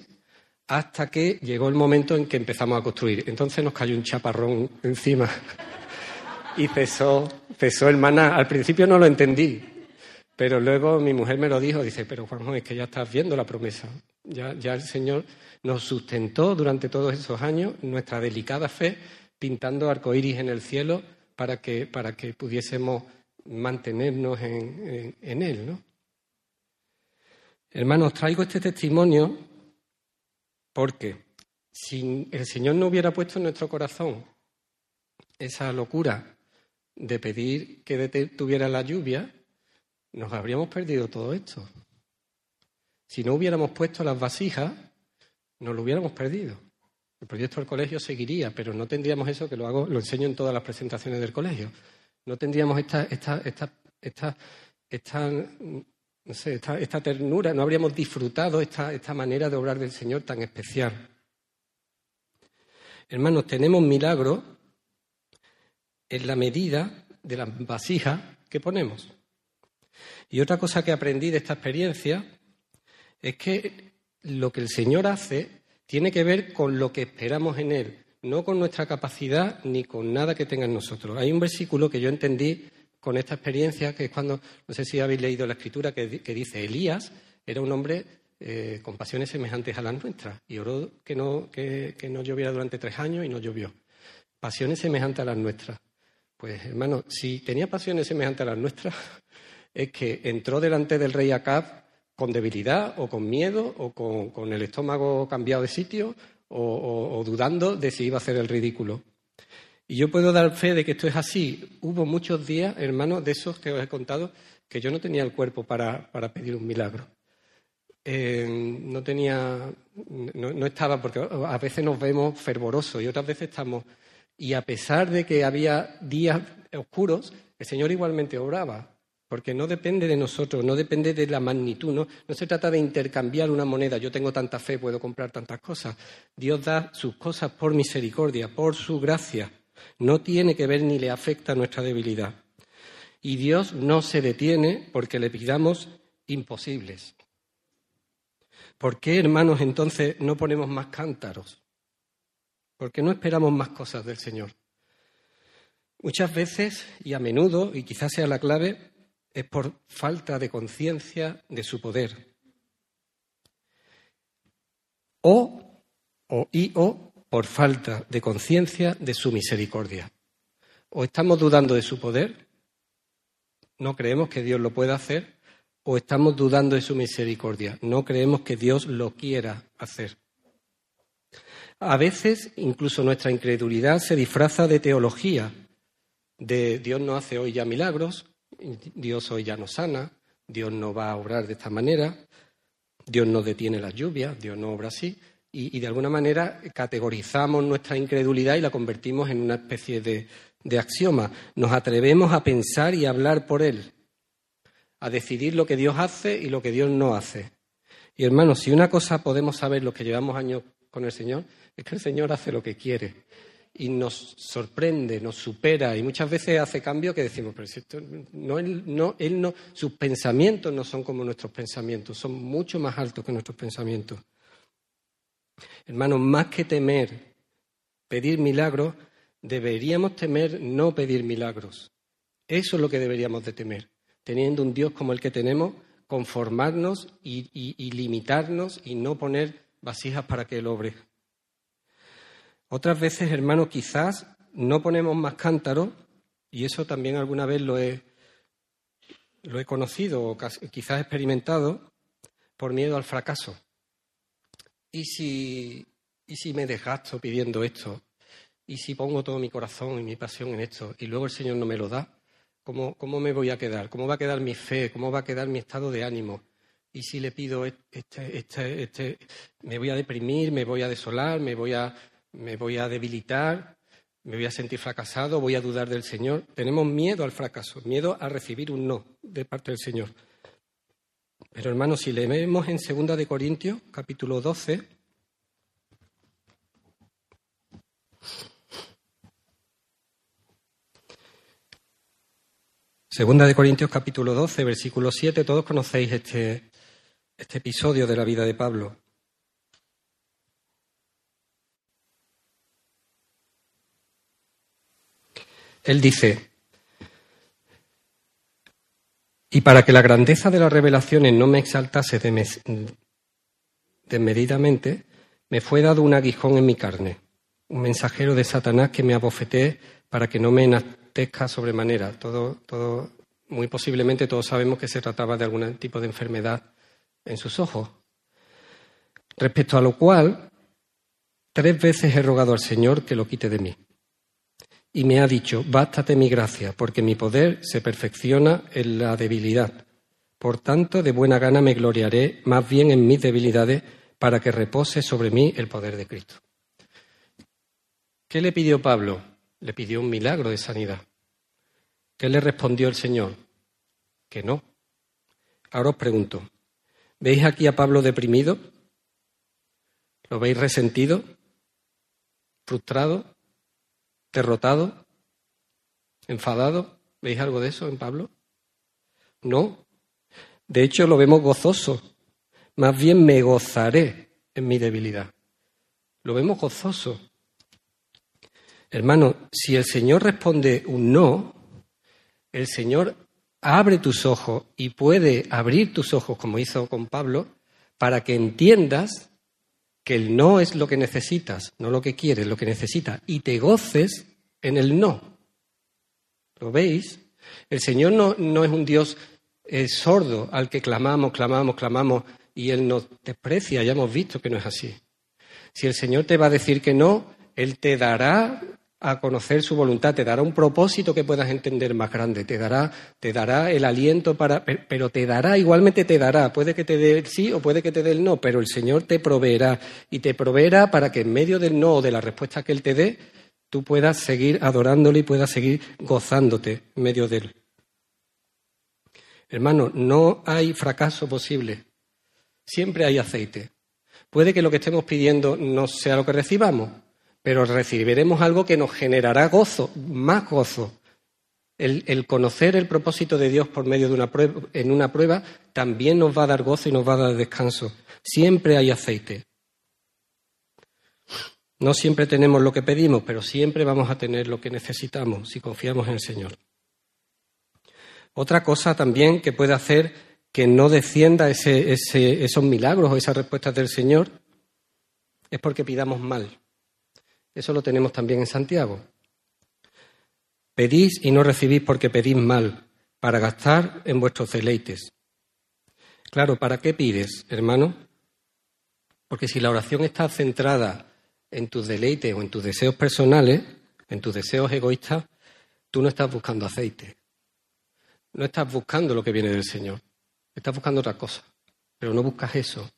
hasta que llegó el momento en que empezamos a construir. Entonces nos cayó un chaparrón encima y cesó, cesó el maná. Al principio no lo entendí, pero luego mi mujer me lo dijo, dice, pero Juanjo, es que ya estás viendo la promesa. Ya, el Señor nos sustentó durante todos esos años nuestra delicada fe, pintando arcoíris en el cielo para que, para que pudiésemos mantenernos en, en, Él. ¿no? Hermanos, traigo este testimonio porque si el Señor no hubiera puesto en nuestro corazón esa locura de pedir que tuviera la lluvia, nos habríamos perdido todo esto. Si no hubiéramos puesto las vasijas, nos lo hubiéramos perdido. El proyecto del colegio seguiría, pero no tendríamos eso que lo hago, lo enseño en todas las presentaciones del colegio. No tendríamos esta, esta, esta, esta, esta esta, esta, ternura, no habríamos disfrutado esta, esta manera de obrar del Señor tan especial. Hermanos, tenemos milagros en la medida de las vasijas que ponemos. Y otra cosa que aprendí de esta experiencia es que lo que el Señor hace tiene que ver con lo que esperamos en Él, no con nuestra capacidad ni con nada que tenga en nosotros. Hay un versículo que yo entendí con esta experiencia, que es cuando, no sé si habéis leído la escritura, que, dice, Elías era un hombre eh, con pasiones semejantes a las nuestras y oró que no, que no lloviera durante tres años y no llovió. Pasiones semejantes a las nuestras. Pues hermano, si tenía pasiones semejantes a las nuestras, es que entró delante del rey Acab con debilidad o con miedo o con, el estómago cambiado de sitio o, dudando de si iba a hacer el ridículo. Y yo puedo dar fe de que esto es así. Hubo muchos días, hermanos, de esos que os he contado, que yo no tenía el cuerpo para, pedir un milagro. Eh, no tenía, no, no, estaba, porque a veces nos vemos fervorosos y otras veces estamos. Y a pesar de que había días oscuros, el Señor igualmente obraba porque no depende de nosotros, no depende de la magnitud, no, se trata de intercambiar una moneda, yo tengo tanta fe, puedo comprar tantas cosas. Dios da sus cosas por misericordia, por su gracia, no tiene que ver ni le afecta nuestra debilidad. Y Dios no se detiene porque le pidamos imposibles. ¿Por qué, hermanos, entonces no ponemos más cántaros? ¿Por qué no esperamos más cosas del Señor? Muchas veces y a menudo, y quizás sea la clave, es por falta de conciencia de su poder. O, o y o por falta de conciencia de su misericordia. O estamos dudando de su poder, no creemos que Dios lo pueda hacer, o estamos dudando de su misericordia, no creemos que Dios lo quiera hacer. A veces incluso nuestra incredulidad se disfraza de teología, de Dios no hace hoy ya milagros, Dios hoy ya no sana, Dios no va a obrar de esta manera, Dios no detiene las lluvias, Dios no obra así, y, de alguna manera categorizamos nuestra incredulidad y la convertimos en una especie de, de axioma. Nos atrevemos a pensar y a hablar por Él, a decidir lo que Dios hace y lo que Dios no hace. Y hermanos, si una cosa podemos saber los que llevamos años con el Señor, es que el Señor hace lo que quiere y nos sorprende, nos supera y muchas veces hace cambios que decimos, pero si esto, no, él, no, él no, sus pensamientos no son como nuestros pensamientos, son mucho más altos que nuestros pensamientos. Hermanos, más que temer pedir milagros, deberíamos temer no pedir milagros. Eso es lo que deberíamos de temer. Teniendo un Dios como el que tenemos, conformarnos y, y limitarnos y no poner vasijas para que Él obre. Otras veces, hermano, quizás no ponemos más cántaros, y eso también alguna vez lo he, lo he conocido o quizás experimentado, por miedo al fracaso. ¿Y si, ¿Y si me desgasto pidiendo esto? ¿Y si pongo todo mi corazón y mi pasión en esto y luego el Señor no me lo da? ¿Cómo, ¿Cómo me voy a quedar? ¿Cómo va a quedar mi fe? ¿Cómo va a quedar mi estado de ánimo? ¿Y si le pido este, este, este, me voy a deprimir, me voy a desolar, me voy a me voy a debilitar, me voy a sentir fracasado, voy a dudar del Señor. Tenemos miedo al fracaso, miedo a recibir un no de parte del Señor. Pero hermanos, si leemos en 2 de Corintios, capítulo 12, Segunda de Corintios capítulo 12, versículo 7, todos conocéis este, este episodio de la vida de Pablo. Él dice, y para que la grandeza de las revelaciones no me exaltase desmedidamente, me fue dado un aguijón en mi carne, un mensajero de Satanás que me abofeté para que no me enatezca sobremanera. Todo, todo, muy posiblemente todos sabemos que se trataba de algún tipo de enfermedad en sus ojos. Respecto a lo cual, tres veces he rogado al Señor que lo quite de mí y me ha dicho, bástate mi gracia, porque mi poder se perfecciona en la debilidad. Por tanto, de buena gana me gloriaré más bien en mis debilidades para que repose sobre mí el poder de Cristo. ¿Qué le pidió Pablo? Le pidió un milagro de sanidad. ¿Qué le respondió el Señor? Que no. Ahora os pregunto, ¿veis aquí a Pablo deprimido? ¿Lo veis resentido? ¿Frustrado? Derrotado, enfadado. ¿Veis algo de eso en Pablo? No. De hecho, lo vemos gozoso. Más bien me gozaré en mi debilidad. Lo vemos gozoso. Hermano, si el Señor responde un no, el Señor abre tus ojos y puede abrir tus ojos, como hizo con Pablo, para que entiendas que el no es lo que necesitas, no lo que quieres, lo que necesitas, y te goces en el no. ¿Lo veis? El Señor no, no es un Dios eh, sordo al que clamamos, clamamos, clamamos y Él nos desprecia. Ya hemos visto que no es así. Si el Señor te va a decir que no, Él te dará a conocer su voluntad, te dará un propósito que puedas entender más grande, te dará, te dará el aliento para, pero te dará, igualmente te dará, puede que te dé el sí o puede que te dé el no, pero el Señor te proveerá. Y te proveerá para que en medio del no o de la respuesta que Él te dé, tú puedas seguir adorándole y puedas seguir gozándote en medio de Él. Hermano, no hay fracaso posible, siempre hay aceite. Puede que lo que estemos pidiendo no sea lo que recibamos, pero recibiremos algo que nos generará gozo, más gozo. El, conocer el propósito de Dios por medio de una prueba, en una prueba también nos va a dar gozo y nos va a dar descanso. Siempre hay aceite. No siempre tenemos lo que pedimos, pero siempre vamos a tener lo que necesitamos si confiamos en el Señor. Otra cosa también que puede hacer que no descienda esos milagros o esas respuestas del Señor es porque pidamos mal. Eso lo tenemos también en Santiago. Pedís y no recibís porque pedís mal, para gastar en vuestros deleites. Claro, ¿para qué pides, hermano? Porque si la oración está centrada en tus deleites o en tus deseos personales, en tus deseos egoístas, tú no estás buscando aceite. No estás buscando lo que viene del Señor. Estás buscando otra cosa. Pero no buscas eso.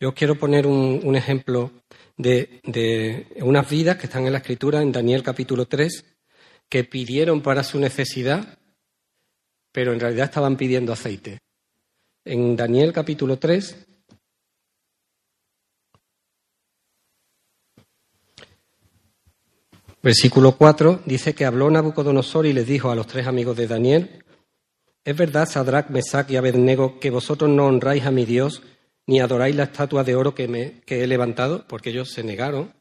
Yo os quiero poner un, ejemplo de, unas vidas que están en la Escritura, en Daniel capítulo 3, que pidieron para su necesidad, pero en realidad estaban pidiendo aceite. En Daniel capítulo 3, Versículo 4 dice que habló Nabucodonosor y les dijo a los tres amigos de Daniel, ¿es verdad, Sadrach, Mesach y Abednego, que vosotros no honráis a mi Dios ni adoráis la estatua de oro que, me, he levantado? Porque ellos se negaron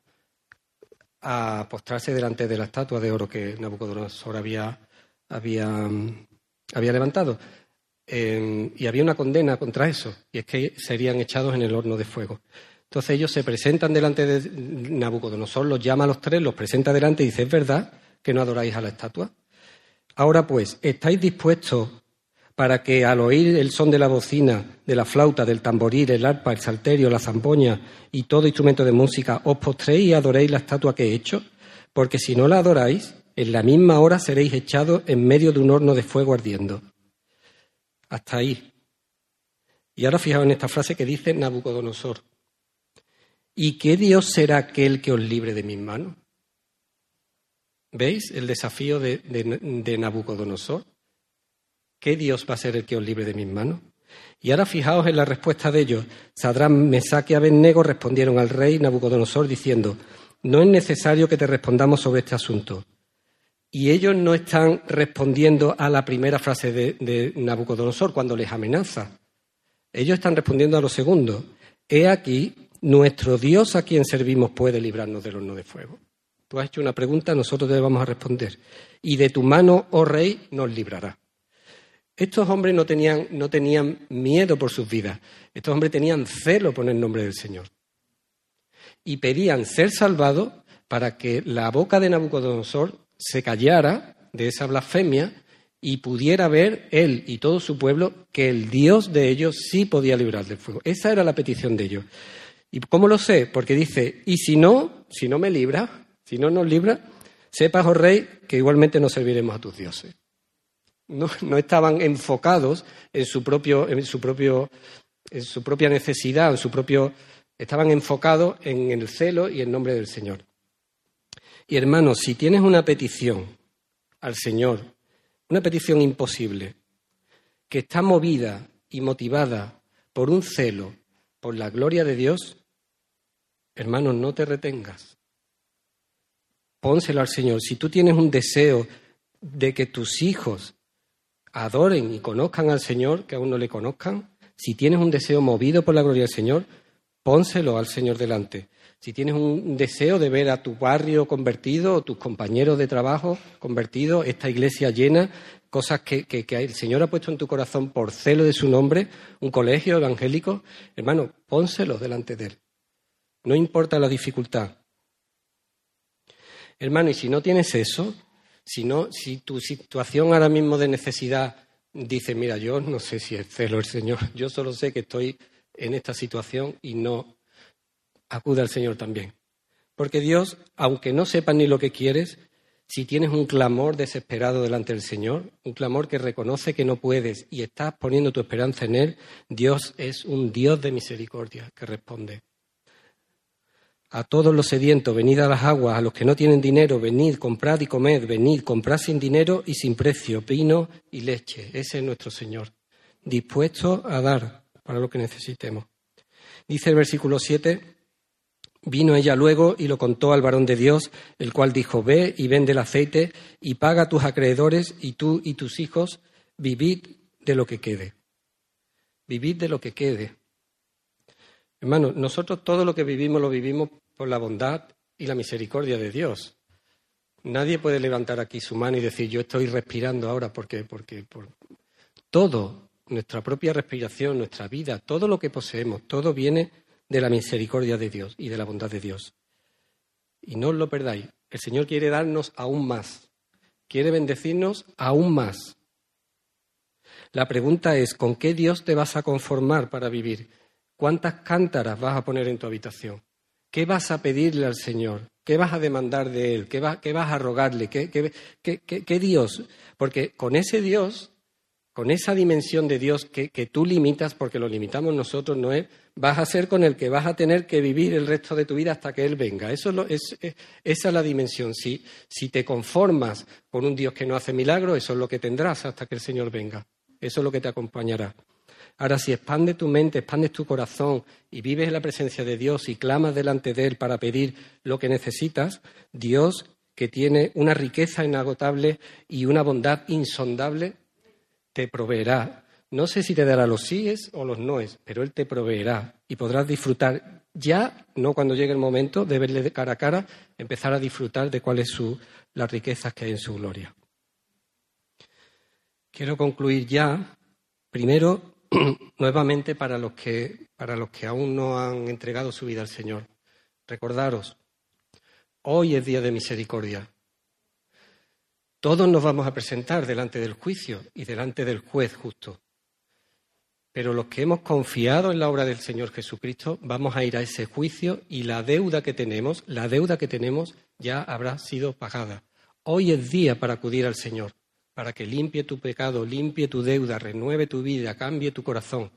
a postrarse delante de la estatua de oro que Nabucodonosor había, había, había levantado. y había una condena contra eso, y es que serían echados en el horno de fuego. Entonces ellos se presentan delante de Nabucodonosor, los llama a los tres, los presenta delante y dice, ¿es verdad que no adoráis a la estatua? Ahora pues, ¿estáis dispuestos para que al oír el son de la bocina, de la flauta, del tamboril, el arpa, el salterio, la zampoña y todo instrumento de música, os postréis y adoréis la estatua que he hecho? Porque si no la adoráis, en la misma hora seréis echados en medio de un horno de fuego ardiendo. Hasta ahí. Y ahora fijaos en esta frase que dice Nabucodonosor. ¿Y qué Dios será aquel que os libre de mis manos? ¿Veis el desafío de, Nabucodonosor? ¿Qué Dios va a ser el que os libre de mis manos? Y ahora fijaos en la respuesta de ellos. Sadrán, Mesaque y Abednego respondieron al rey Nabucodonosor diciendo, no es necesario que te respondamos sobre este asunto. Y ellos no están respondiendo a la primera frase de, de Nabucodonosor cuando les amenaza. Ellos están respondiendo a lo segundo. He aquí nuestro Dios a quien servimos puede librarnos del horno de fuego. Tú has hecho una pregunta, nosotros te vamos a responder. Y de tu mano, oh rey, nos librará. Estos hombres no tenían, no tenían miedo por sus vidas. Estos hombres tenían celo por el nombre del Señor. Y pedían ser salvados para que la boca de Nabucodonosor se callara de esa blasfemia y pudiera ver él y todo su pueblo que el Dios de ellos sí podía librar del fuego. Esa era la petición de ellos. ¿Y cómo lo sé? Porque dice, y si no, si no me libra, si no nos libra, sepas, oh rey, que igualmente no serviremos a tus dioses. No, estaban enfocados en su, propio, en, su propio, en su propia necesidad, en su propio, estaban enfocados en el celo y en nombre del Señor. Y hermanos, si tienes una petición al Señor, una petición imposible, que está movida y motivada por un celo, por la gloria de Dios, Hermano, no te retengas. Pónselo al Señor. Si tú tienes un deseo de que tus hijos adoren y conozcan al Señor, que aún no le conozcan, si tienes un deseo movido por la gloria del Señor, pónselo al Señor delante. Si tienes un deseo de ver a tu barrio convertido, o tus compañeros de trabajo convertidos, esta iglesia llena, cosas que, el Señor ha puesto en tu corazón por celo de su nombre, un colegio evangélico, hermano, pónselo delante de Él. No importa la dificultad. Hermano, y si no tienes eso, si, no, si tu situación ahora mismo de necesidad dice, mira, yo no sé si es celo el Señor, yo solo sé que estoy en esta situación y no acude al Señor también. Porque Dios, aunque no sepa ni lo que quieres, si tienes un clamor desesperado delante del Señor, un clamor que reconoce que no puedes y estás poniendo tu esperanza en Él, Dios es un Dios de misericordia que responde. A todos los sedientos, venid a las aguas, a los que no tienen dinero, venid, comprad y comed, venid, comprad sin dinero y sin precio, vino y leche. Ese es nuestro Señor, dispuesto a dar para lo que necesitemos. Dice el versículo 7, Vino ella luego y lo contó al varón de Dios, el cual dijo, ve y vende el aceite y paga a tus acreedores y tú y tus hijos vivid de lo que quede. Vivid de lo que quede. Hermano, nosotros todo lo que vivimos lo vivimos por la bondad y la misericordia de Dios. Nadie puede levantar aquí su mano y decir yo estoy respirando ahora porque, porque por... todo, nuestra propia respiración, nuestra vida, todo lo que poseemos, todo viene de la misericordia de Dios y de la bondad de Dios. Y no os lo perdáis. El Señor quiere darnos aún más. Quiere bendecirnos aún más. La pregunta es, ¿con qué Dios te vas a conformar para vivir? ¿Cuántas cántaras vas a poner en tu habitación? ¿Qué vas a pedirle al Señor? ¿Qué vas a demandar de Él? ¿Qué, qué vas a rogarle? ¿Qué, Dios? Porque con ese Dios, con esa dimensión de Dios que, tú limitas, porque lo limitamos nosotros, no es vas a ser con el que vas a tener que vivir el resto de tu vida hasta que Él venga. Eso es, esa es la dimensión. Si, si te conformas con un Dios que no hace milagros, eso es lo que tendrás hasta que el Señor venga. Eso es lo que te acompañará. Ahora, si expandes tu mente, expandes tu corazón y vives en la presencia de Dios y clamas delante de Él para pedir lo que necesitas, Dios, que tiene una riqueza inagotable y una bondad insondable, te proveerá. No sé si te dará los síes o los noes, pero Él te proveerá y podrás disfrutar. Ya, no cuando llegue el momento de verle de cara a cara, empezar a disfrutar de cuáles son las riquezas que hay en su gloria. Quiero concluir ya, primero, nuevamente para los que, para los que aún no han entregado su vida al Señor. Recordaros, hoy es día de misericordia. Todos nos vamos a presentar delante del juicio y delante del juez justo. Pero los que hemos confiado en la obra del Señor Jesucristo, vamos a ir a ese juicio y la deuda que tenemos, la deuda que tenemos ya habrá sido pagada. Hoy es día para acudir al Señor, para que limpie tu pecado, limpie tu deuda, renueve tu vida, cambie tu corazón,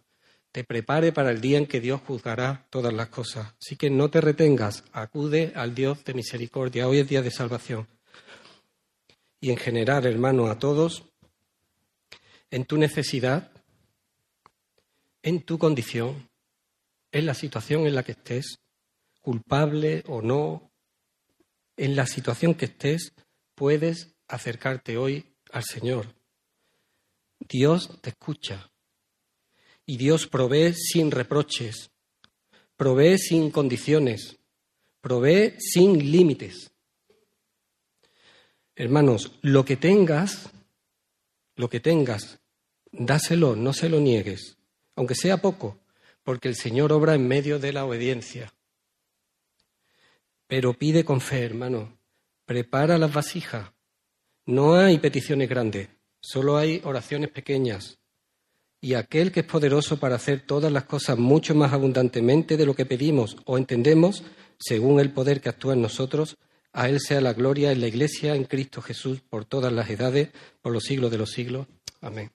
te prepare para el día en que Dios juzgará todas las cosas. Así que no te retengas, acude al Dios de misericordia. Hoy es día de salvación. Y en general, hermano, a todos, en tu necesidad, en tu condición, en la situación en la que estés, culpable o no, en la situación que estés, puedes acercarte hoy al Señor. Dios te escucha y Dios provee sin reproches, provee sin condiciones, provee sin límites. Hermanos, lo que tengas, lo que tengas, dáselo, no se lo niegues aunque sea poco, porque el Señor obra en medio de la obediencia. Pero pide con fe, hermano, prepara las vasijas. No hay peticiones grandes, solo hay oraciones pequeñas. Y aquel que es poderoso para hacer todas las cosas mucho más abundantemente de lo que pedimos o entendemos, según el poder que actúa en nosotros, a Él sea la gloria en la Iglesia, en Cristo Jesús, por todas las edades, por los siglos de los siglos. Amén.